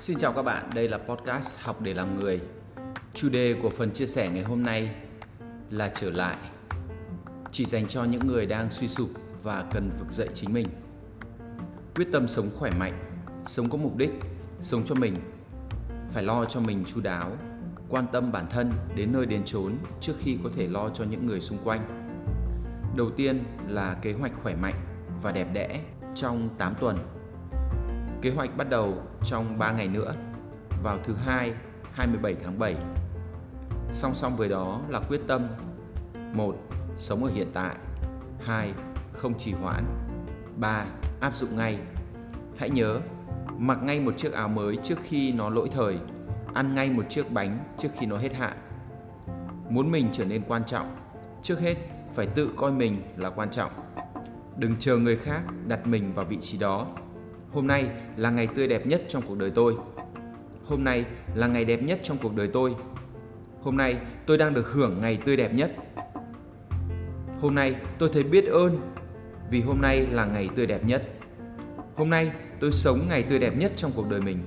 Xin chào các bạn, đây là podcast Học để làm người. Chủ đề của phần chia sẻ ngày hôm nay là trở lại. Chỉ dành cho những người đang suy sụp và cần vực dậy chính mình. Quyết tâm sống khỏe mạnh, sống có mục đích, sống cho mình. Phải lo cho mình chu đáo, quan tâm bản thân đến nơi đến chốn trước khi có thể lo cho những người xung quanh. Đầu tiên là kế hoạch khỏe mạnh và đẹp đẽ trong 8 tuần Kế hoạch bắt đầu trong 3 ngày nữa, vào thứ hai 27 tháng 7. Song song với đó là quyết tâm 1. Sống ở hiện tại 2. Không trì hoãn 3. Áp dụng ngay Hãy nhớ, mặc ngay một chiếc áo mới trước khi nó lỗi thời Ăn ngay một chiếc bánh trước khi nó hết hạn Muốn mình trở nên quan trọng Trước hết phải tự coi mình là quan trọng Đừng chờ người khác đặt mình vào vị trí đó Hôm nay là ngày tươi đẹp nhất trong cuộc đời tôi. Hôm nay là ngày đẹp nhất trong cuộc đời tôi. Hôm nay tôi đang được hưởng ngày tươi đẹp nhất. Hôm nay tôi thấy biết ơn vì hôm nay là ngày tươi đẹp nhất. Hôm nay tôi sống ngày tươi đẹp nhất trong cuộc đời mình.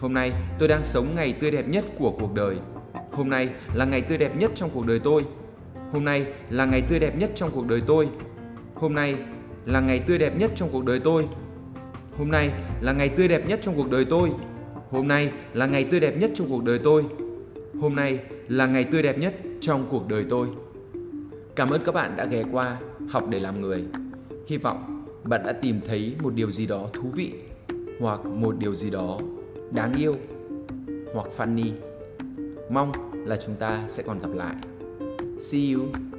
Hôm nay tôi đang sống ngày tươi đẹp nhất của cuộc đời. Hôm nay là ngày tươi đẹp nhất trong cuộc đời tôi. Hôm nay là ngày tươi đẹp nhất trong cuộc đời tôi. Hôm nay là ngày tươi đẹp nhất trong cuộc đời tôi. Hôm nay là ngày tươi đẹp nhất trong cuộc đời tôi. Hôm nay là ngày tươi đẹp nhất trong cuộc đời tôi. Hôm nay là ngày tươi đẹp nhất trong cuộc đời tôi. Cảm ơn các bạn đã ghé qua học để làm người. Hy vọng bạn đã tìm thấy một điều gì đó thú vị, hoặc một điều gì đó đáng yêu, hoặc funny. Mong là chúng ta sẽ còn gặp lại. See you.